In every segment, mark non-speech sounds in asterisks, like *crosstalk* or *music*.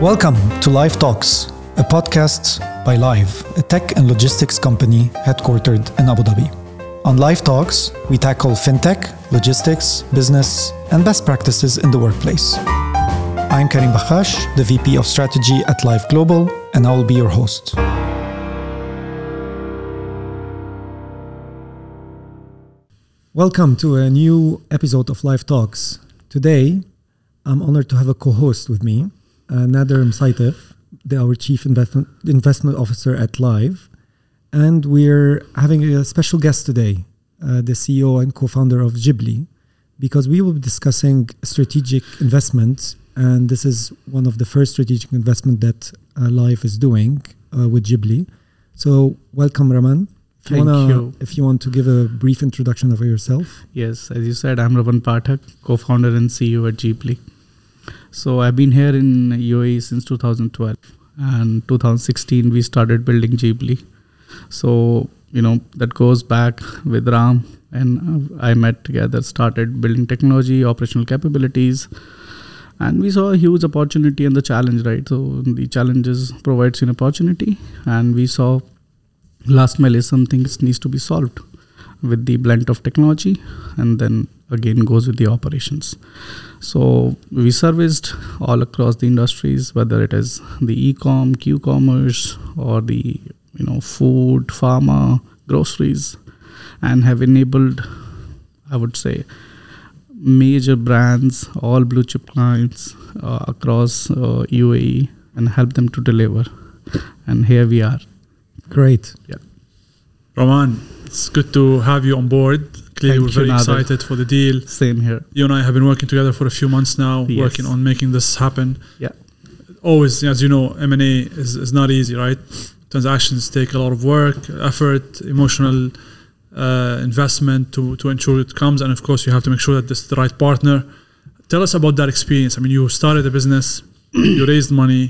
Welcome to Lyve Talks, a podcast by Lyve, a tech and logistics company headquartered in Abu Dhabi. On Lyve Talks, we tackle fintech, logistics, business, and best practices in the workplace. I'm Karim Bakhash, the VP of Strategy at Lyve Global, and I will be your host. Welcome to a new episode of Lyve Talks. Today, I'm honored to have a co-host with me, uh, Nader Msaitef, the, our Chief Investment, Investment Officer at Lyve. And we're having a special guest today, uh, the CEO and co-founder of Jeebly, because we will be discussing strategic investments. And this is one of the first strategic investment that uh, Lyve is doing uh, with Jeebly. So welcome, Raman. If you Thank wanna, you. If you want to give a brief introduction of yourself. Yes, as you said, I'm Raman Pathak, co-founder and CEO at Jeebly. So I've been here in UAE since 2012, and 2016 we started building Jeebly. So you know that goes back with Ram. And I met together, started building technology, operational capabilities, and we saw a huge opportunity and the challenge. Right, so the challenges provides an opportunity, and we saw last mile is something needs to be solved with the blend of technology. And then again goes with the operations so we serviced all across the industries whether it is the e-com q-commerce or the you know food pharma groceries and have enabled i would say major brands all blue chip clients uh, across uh, uae and help them to deliver and here we are Great. Yeah. Raman, it's good to have you on board. Clearly, Thank we're very Nader. excited for the deal. same here You and I have been working together for a few months now, Yes. working on making this happen. Yeah. Always, as you know, M and A is, is not easy, right? Transactions take a lot of work, effort, emotional uh, investment to to ensure it comes, and of course, you have to make sure that this is the right partner. Tell us about that experience. I mean, you started a business, *clears throat* you raised money,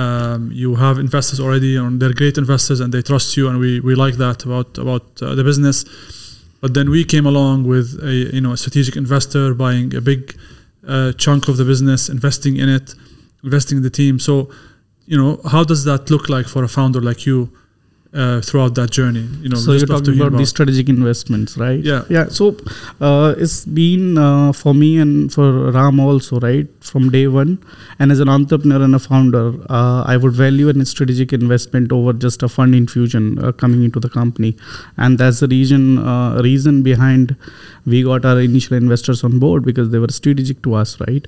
um, you have investors already, and they're great investors, and they trust you, and we, we like that about about uh, the business. But then we came along with a you know a strategic investor buying a big uh, chunk of the business, investing in it, investing in the team. So, you know, how does that look like for a founder like you uh, throughout that journey? You know, so you're talking hear about, the strategic investments right Yeah. yeah so uh, it's been uh, for me and for ram also right from day one and as an entrepreneur and a founder uh, i would value a strategic investment over just a fund infusion uh, coming into the company and that's the reason uh, reason behind we got our initial investors on board because they were strategic to us right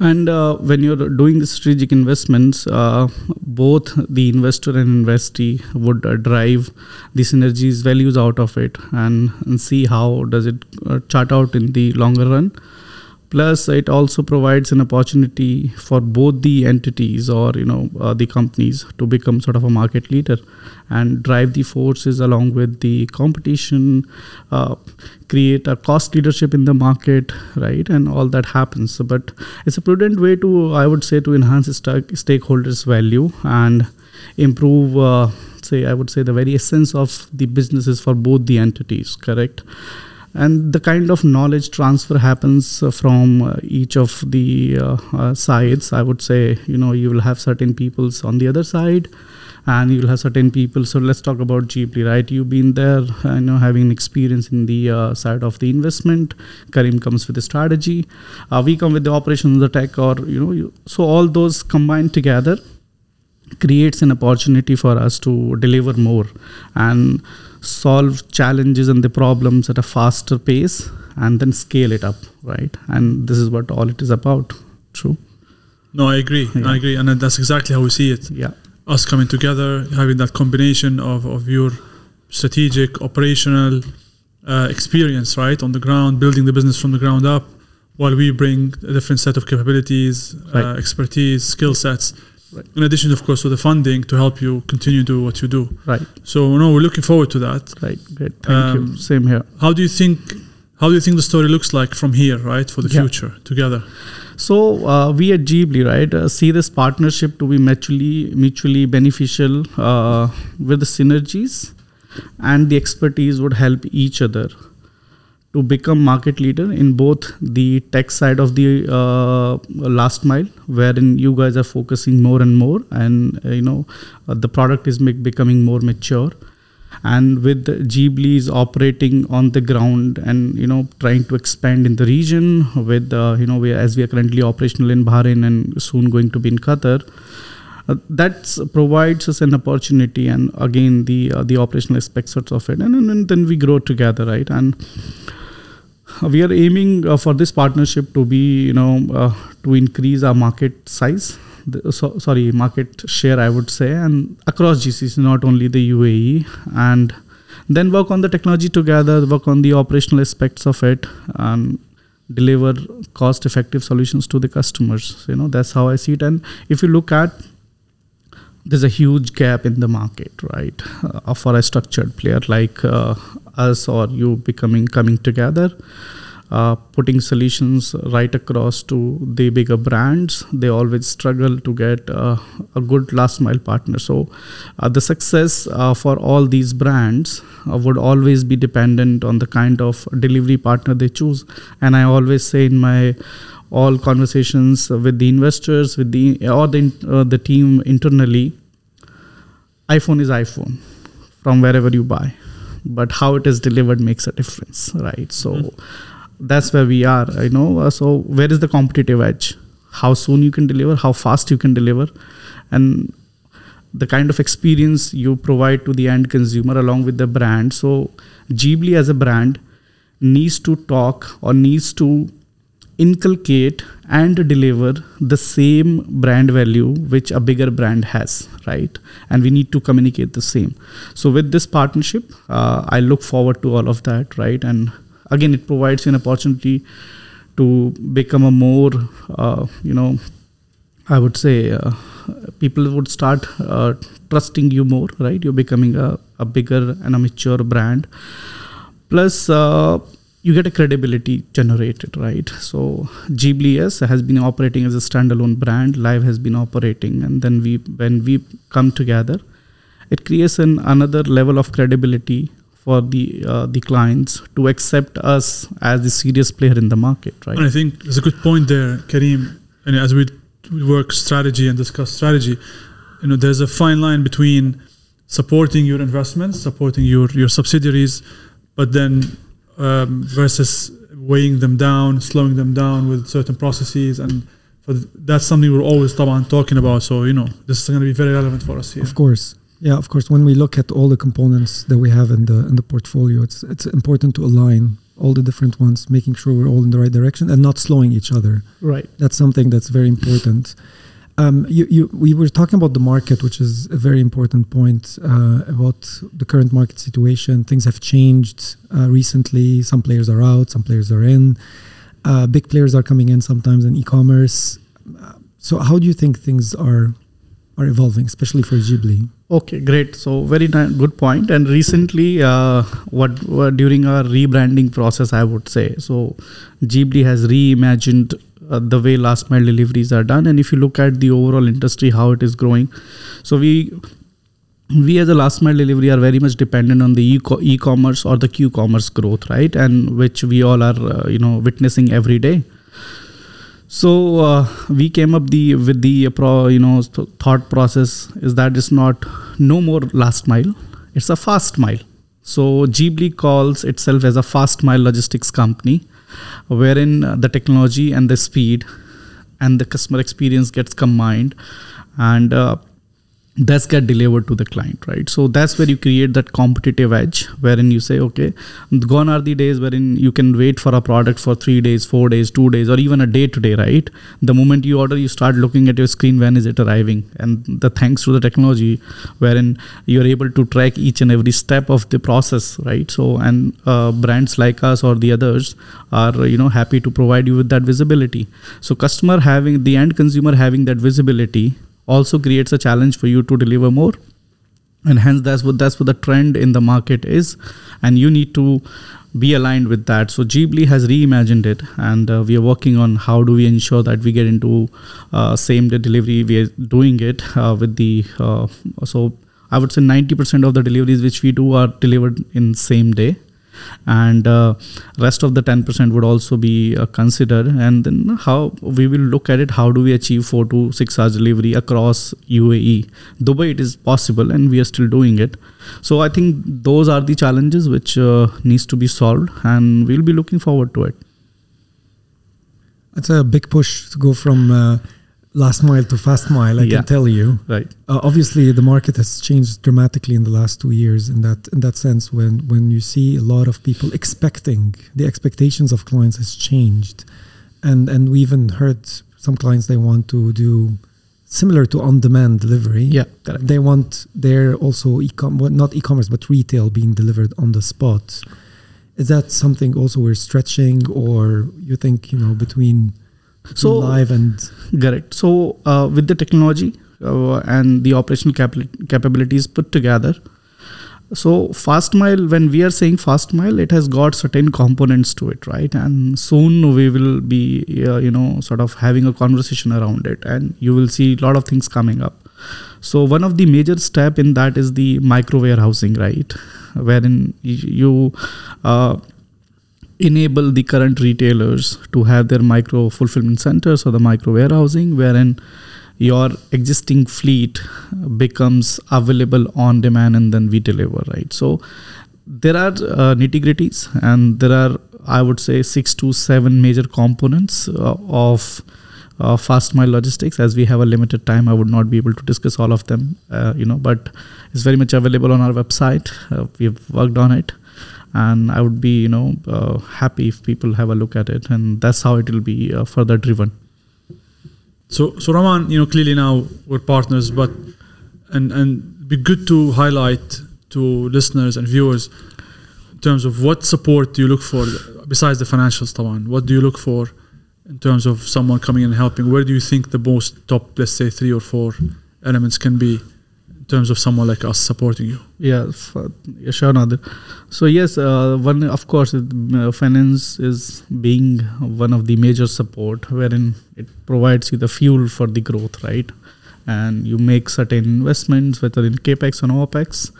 and uh, when you're doing the strategic investments, uh, both the investor and investee would uh, drive the synergies values out of it and, and see how does it uh, chart out in the longer run. Plus, it also provides an opportunity for both the entities or you know uh, the companies to become sort of a market leader and drive the forces along with the competition, uh, create a cost leadership in the market, right? And all that happens. But it's a prudent way to, I would say, to enhance sta- stakeholders' value and improve. Uh, say, I would say, the very essence of the businesses for both the entities. Correct and the kind of knowledge transfer happens uh, from uh, each of the uh, sides. I would say you know you will have certain peoples on the other side and you will have certain people. So let's talk about Jeebly, right? You've been there you know having experience in the uh, side of the investment. Karim comes with the strategy. Uh, we come with the operations the tech or you know you, so all those combined together creates an opportunity for us to deliver more and solve challenges and the problems at a faster pace and then scale it up right and this is what all it is about true No, I agree. Yeah. I agree, and that's exactly how we see it. yeah Us coming together, having that combination of, of your strategic, operational uh, experience, right, on the ground, building the business from the ground up, while we bring a different set of capabilities, Right. uh, expertise, skill sets. Right. In addition, of course, to the funding to help you continue to do what you do. right So, no, we're looking forward to that. right great thank Um, you same here How do you think? How do you think the story looks like from here, right, for the Yeah. future together? So uh, we at Jeebly, right, uh, see this partnership to be mutually mutually beneficial uh, with the synergies, and the expertise would help each other to become market leader in both the tech side of the uh, last mile wherein you guys are focusing more and more and uh, you know uh, the product is make, becoming more mature. And with Jeebly operating on the ground and you know trying to expand in the region with uh, you know we, as we are currently operational in Bahrain and soon going to be in Qatar uh, that provides us an opportunity and again the uh, the operational aspects of it. And, and, then we grow together right? And we are aiming uh, for this partnership to be you know uh, to increase our market size the, so, sorry market share i would say and across gcc not only the uae and then work on the technology together work on the operational aspects of it and deliver cost effective solutions to the customers. You know that's how i see it. And if you look at there's a huge gap in the market right? Uh, for a structured player like uh, us or you becoming coming together uh, putting solutions right across to the bigger brands. They always struggle to get uh, a good last mile partner. So uh, the success uh, for all these brands uh, would always be dependent on the kind of delivery partner they choose. And i always say in my all conversations with the investors with the or the, uh, the team internally iphone is iphone from wherever you buy but how it is delivered makes a difference right? So mm-hmm. that's where we are you know? Uh, so where is the competitive edge? How soon you can deliver how fast you can deliver and the kind of experience you provide to the end consumer along with the brand. So Jeebly as a brand needs to talk or needs to inculcate and deliver the same brand value which a bigger brand has right? And we need to communicate the same. So with this partnership uh, i look forward to all of that right? And again it provides an opportunity to become a more uh, you know i would say uh, people would start uh, trusting you more right? You're becoming a, a bigger and a mature brand. Plus uh, you get a credibility generated, right? So GBS has been operating as a standalone brand. Lyve has been operating, and then we, when we come together, it creates an another level of credibility for the uh, the clients to accept us as the serious player in the market, right? And I think there's a good point there, Karim. And as we work strategy and discuss strategy, you know, there's a fine line between supporting your investments, supporting your your subsidiaries, but then um, versus weighing them down, slowing them down with certain processes, and that's something we're always talking about. So you know, this is going to be very relevant for us here. Of course, yeah, of course. When we look at all the components that we have in the in the portfolio, it's it's important to align all the different ones, making sure we're all in the right direction and not slowing each other. Right. That's something that's very important. Um, you, you, we were talking about the market, which is a very important point uh, about the current market situation. Things have changed uh, recently. Some players are out, some players are in. Uh, big players are coming in sometimes in e-commerce. so, how do you think things are are evolving, especially for Jeebly? Okay, great. So, very good point. And recently, uh, what, what during our rebranding process, I would say, so Jeebly has reimagined uh, the way last mile deliveries are done. And if you look at the overall industry how it is growing. So we we as a last mile delivery are very much dependent on the e-commerce or the q-commerce growth right? And which we all are uh, you know witnessing every day. So uh, we came up the with the uh, pro, you know th- thought process is that it's not no more last mile it's a fast mile so Jeebly calls itself as a fast mile logistics company wherein the technology and the speed and the customer experience gets combined. And uh, that's get delivered to the client right? So that's where you create that competitive edge wherein you say okay gone are the days wherein you can wait for a product for three days four days two days or even a day today right? The moment you order you start looking at your screen when is it arriving? And the thanks to the technology wherein you're able to track each and every step of the process right? So and uh, brands like us or the others are you know happy to provide you with that visibility. So customer having the end consumer having that visibility also creates a challenge for you to deliver more. And hence that's what that's what the trend in the market is. And you need to be aligned with that. So Jeebly has reimagined it. And uh, we are working on how do we ensure that we get into uh, same day delivery. We are doing it uh, with the uh, so i would say 90% of the deliveries which we do are delivered in same day and uh, rest of the 10% would also be uh, considered. And then how we will look at it how do we achieve 4 to 6 hours delivery across uae dubai it is possible and we are still doing it. So i think those are the challenges which uh, needs to be solved and we'll be looking forward to it. It's a big push to go from uh, last mile to fast mile. I Yeah. can tell you. right Uh, obviously, the market has changed dramatically in the last two years. In that in that sense, when when you see a lot of people expecting, the expectations of clients has changed, and and we even heard some clients they want to do similar to on-demand delivery. yeah correct They want their also e-com, well, not e-commerce, but retail being delivered on the spot. Is that something also we're stretching, or you think you know between, between So- live and Correct. So, uh, with the technology uh, and the operational capabili- capabilities put together, so fast mile, when we are saying fast mile, it has got certain components to it, right? And soon we will be, uh, you know, sort of having a conversation around it, and you will see a lot of things coming up. So one of the major step in that is the micro warehousing, right? Wherein you uh, enable the current retailers to have their micro fulfillment centers or the micro warehousing wherein your existing fleet becomes available on demand and then we deliver right? So there are uh, nitty gritties and there are i would say six to seven major components uh, of uh, fast mile logistics. As we have a limited time i would not be able to discuss all of them uh, you know but it's very much available on our website. Uh, we've worked on it and i would be you know uh, happy if people have a look at it and that's how it will be uh, further driven. So, so Raman, you know, clearly now we're partners, but and and be good to highlight to listeners and viewers in terms of what support do you look for besides the financials, Tawan? What do you look for in terms of someone coming in and helping? Where do you think the most top, let's say, three or four elements can be in terms of someone like us supporting you? yeah, sure Nader. so yes uh, one of course uh, finance is being one of the major support wherein it provides you the fuel for the growth right and you make certain investments whether in capex or opex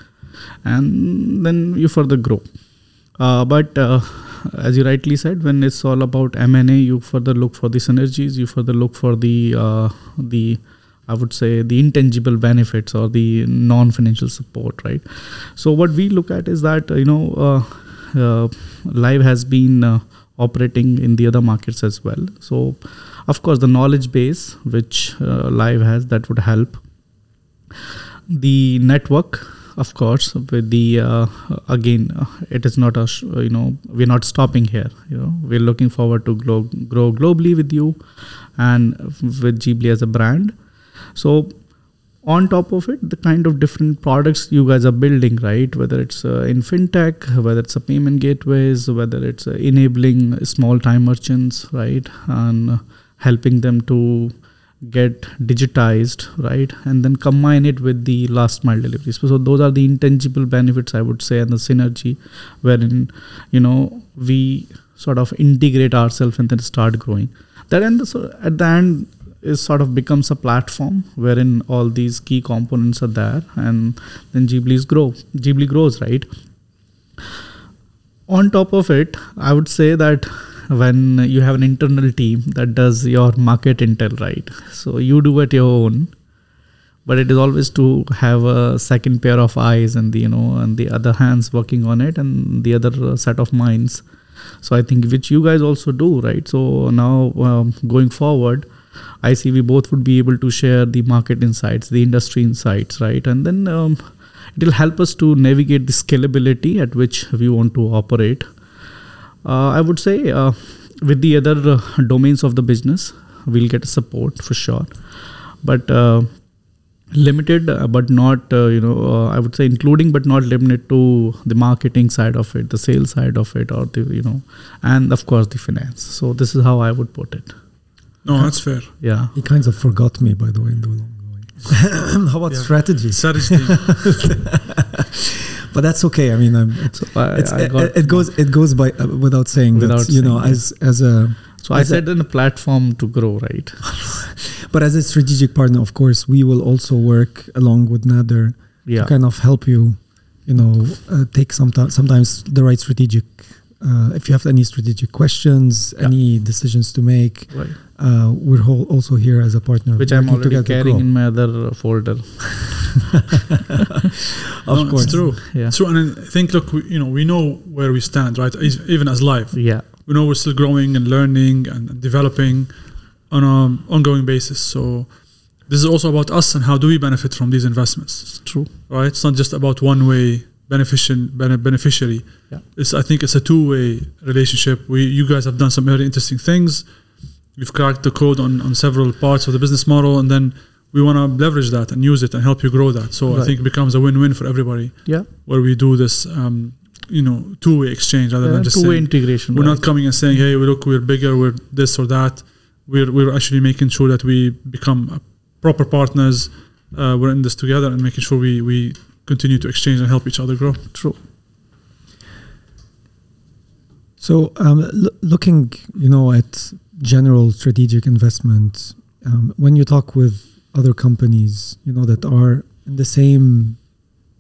and then you further grow uh, but uh, as you rightly said when it's all about m&a you further look for the synergies you further look for the uh, the I would say the intangible benefits or the non-financial support, right? So what we look at is that you know, uh, uh, Lyve has been uh, operating in the other markets as well. So, of course, the knowledge base which uh, Lyve has that would help. The network, of course, with the uh, again, it is not a sh- you know we're not stopping here. You know, we're looking forward to grow, grow globally with you, and with Jeebly as a brand. So on top of it, the kind of different products you guys are building, right? Whether it's uh, in fintech, whether it's a payment gateways, whether it's uh, enabling small time merchants, right, and helping them to get digitized, right, and then combine it with the last mile deliveries. So those are the intangible benefits, I would say, and the synergy, wherein you know we sort of integrate ourselves and then start growing. That the, so at the end is sort of becomes a platform wherein all these key components are there and then Jeebly's grow. Jeebly grows, right? On top of it, I would say that when you have an internal team that does your market intel, right? So you do it your own, but it is always to have a second pair of eyes and the you know and the other hands working on it and the other uh, set of minds. So I think which you guys also do, right? So now um, going forward, I see we both would be able to share the market insights, the industry insights, right? And then um, it will help us to navigate the scalability at which we want to operate. Uh, I would say uh, with the other uh, domains of the business, we'll get support for sure. But uh, limited, uh, but not, uh, you know, uh, I would say including but not limited to the marketing side of it, the sales side of it, or the, you know, and of course the finance. So this is how I would put it. No, that's fair. Yeah. He kind of forgot me, by the way, in the long going. *laughs* *laughs* How about Yeah. strategy? Strategy. *laughs* But that's okay. I mean, I'm, it's, So I, I it, got, it goes it goes by uh, without saying Without that you know saying, as as a So I As a- said in a platform to grow, right? *laughs* but as a strategic partner, of course, we will also work along with Nader Yeah. to kind of help you you know, uh, take sometimes sometimes the right strategic. Uh, if you have any strategic questions, Yeah. any decisions to make, Right. uh, we're whole also here as a partner. Which I'm already carrying in my other folder. *laughs* *laughs* Of No, course, it's true. Yeah. True, and I think look, we, you know, we know where we stand, right? Even as live, Yeah. we know we're still growing and learning and, and developing on an ongoing basis. So this is also about us and how do we benefit from these investments, It's true. right? It's not just about one way beneficial beneficiary. Yeah. It's I think it's a two way relationship. We you guys have done some very interesting things. You've cracked the code on, on several parts of the business model, and then we want to leverage that and use it and help you grow that. So I think it becomes a win win for everybody Yeah. where we do this, um, you know, two way exchange rather Yeah, than just two-way integration. we're right. not coming and saying, hey, we look, we're bigger, we're this or that. We're, we're actually making sure that we become proper partners. Uh, we're in this together and making sure we, we continue to exchange and help each other grow. True. So, um, l- looking, you know, at general strategic investment, um, when you talk with other companies, you know, that are in the same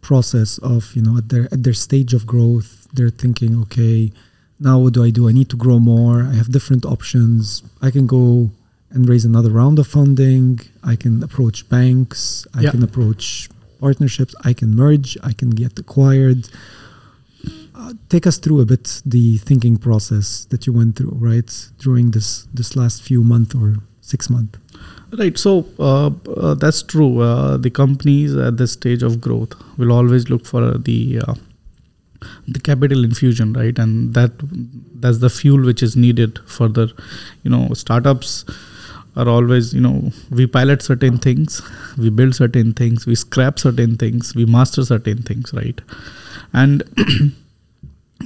process of, you know, at their at their stage of growth, they're thinking, okay, now what do I do? I need to grow more. I have different options. I can go and raise another round of funding. I can approach banks. I Yeah. can approach partnerships. I can merge. I can get acquired uh, take us through a bit the thinking process that you went through, right, during this this last few month or six month. Right. So uh, uh, that's true. Uh, the companies at this stage of growth will always look for the uh, the capital infusion, right? And that that's the fuel which is needed for the, You know, startups are always you know we pilot certain things, we build certain things, we scrap certain things, we master certain things, right? And *clears throat*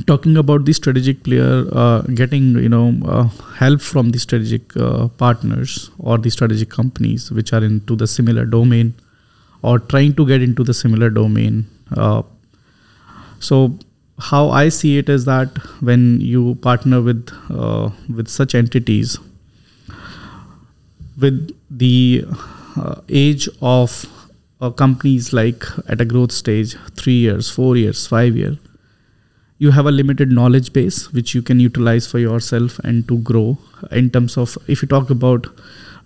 talking about the strategic player uh, getting you know uh, help from the strategic uh, partners or the strategic companies which are into the similar domain or trying to get into the similar domain uh, so how i see it is that when you partner with uh, with such entities with the uh, age of companies like at a growth stage 3 years 4 years 5 years you have a limited knowledge base which you can utilize for yourself and to grow in terms of if you talk about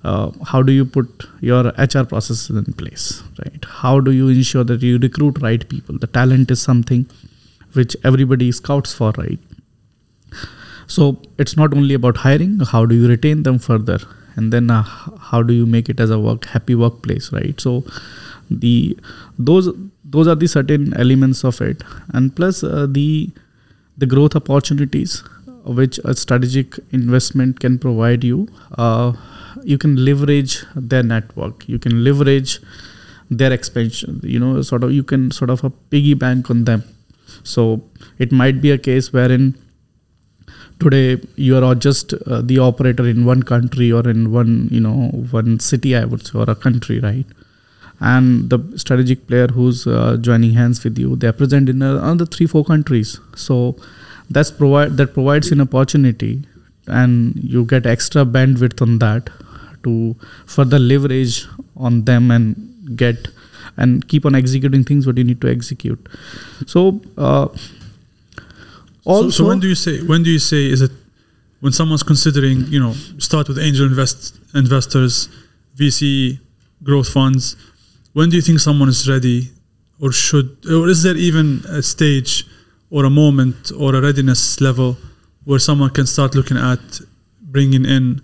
uh, how do you put your hr processes in place right? How do you ensure that you recruit right people? The talent is something which everybody scouts for right? So it's not only about hiring how do you retain them further? And then uh, how do you make it as a work happy workplace right? So the those those are the certain elements of it. And plus uh, the the growth opportunities uh, which a strategic investment can provide you uh, you can leverage their network. You can leverage their expansion. You know sort of you can sort of a piggy bank on them. So it might be a case wherein today you are just uh, the operator in one country or in one you know one city i would say or a country right and the strategic player who's uh, joining hands with you. They're present in uh, another three four countries. So that's provide that provides an opportunity and you get extra bandwidth on that to further leverage on them and get and keep on executing things what you need to execute. So uh, so, so when do you say when do you say is it when someone's considering you know start with angel invest investors vc growth funds when do you think someone is ready or should or is there even a stage or a moment or a readiness level where someone can start looking at bringing in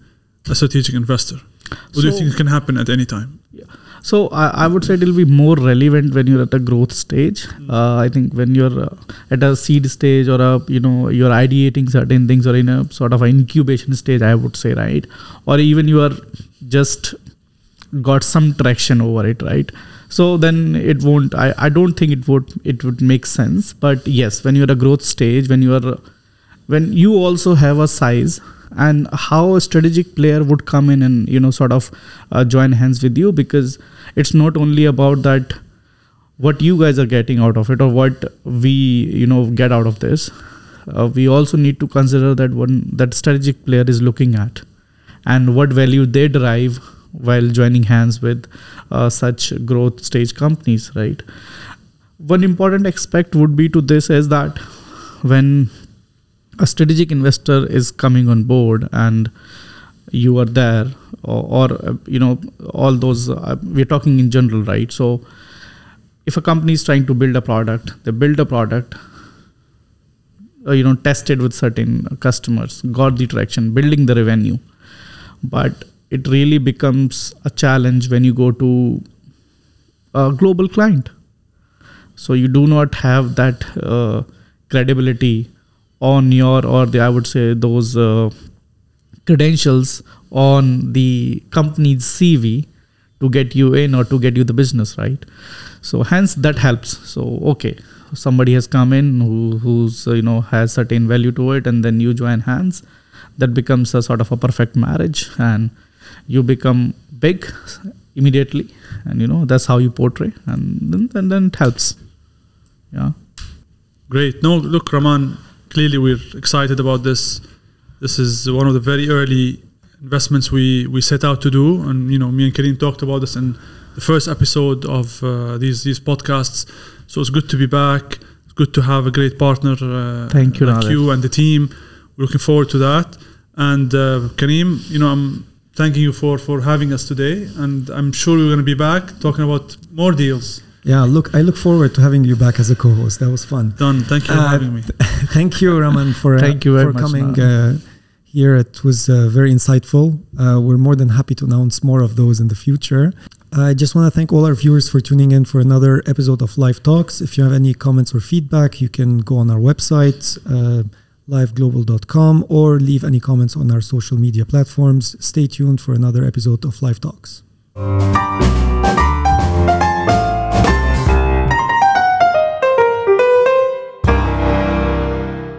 a strategic investor or do you So- think it can happen at any time yeah. So I, I would say it will be more relevant when you're at a growth stage. Uh, I think when you're uh, at a seed stage or a you know you're ideating certain things or in a sort of an incubation stage, I would say right, or even you are just got some traction over it, right? So then it won't. I, I don't think it would it would make sense. But yes, when you're a growth stage, when you're when you also have a size and how a strategic player would come in and you know sort of uh, join hands with you because it's not only about that what you guys are getting out of it or what we you know get out of this uh, we also need to consider that one that strategic player is looking at and what value they derive while joining hands with uh, such growth stage companies right? One important aspect would be to this is that when a strategic investor is coming on board and you are there or, or you know all those uh, we're talking in general right? So if a company is trying to build a product they build a product uh, you know tested with certain customers got the traction building the revenue. But it really becomes a challenge when you go to a global client. So you do not have that uh, credibility on your or the i would say those uh, credentials on the company's cv to get you in or to get you the business right? So hence that helps. So okay somebody has come in who who's you know has certain value to it and then you join hands. That becomes a sort of a perfect marriage and you become big immediately and you know that's how you portray and then, and then it helps yeah Great. No, look, raman clearly we're excited about this. This is one of the very early investments we, we set out to do. And, you know, me and Karim talked about this in the first episode of uh, these, these podcasts. So it's good to be back. It's good to have a great partner uh, Thank you, like Nader. you and the team. We're looking forward to that. And uh, Karim, you know, I'm thanking you for, for having us today. And I'm sure we're going to be back talking about more deals. Yeah, look, I look forward to having you back as a co-host. That was fun. Done. Thank you for Uh, having me. *laughs* Thank you, Raman, for uh, Thank you very for much, coming uh, here. It was uh, very insightful. Uh, we're more than happy to announce more of those in the future. I just want to thank all our viewers for tuning in for another episode of Lyve Talks. If you have any comments or feedback, you can go on our website, uh, lyveglobal.com, or leave any comments on our social media platforms. Stay tuned for another episode of Lyve Talks.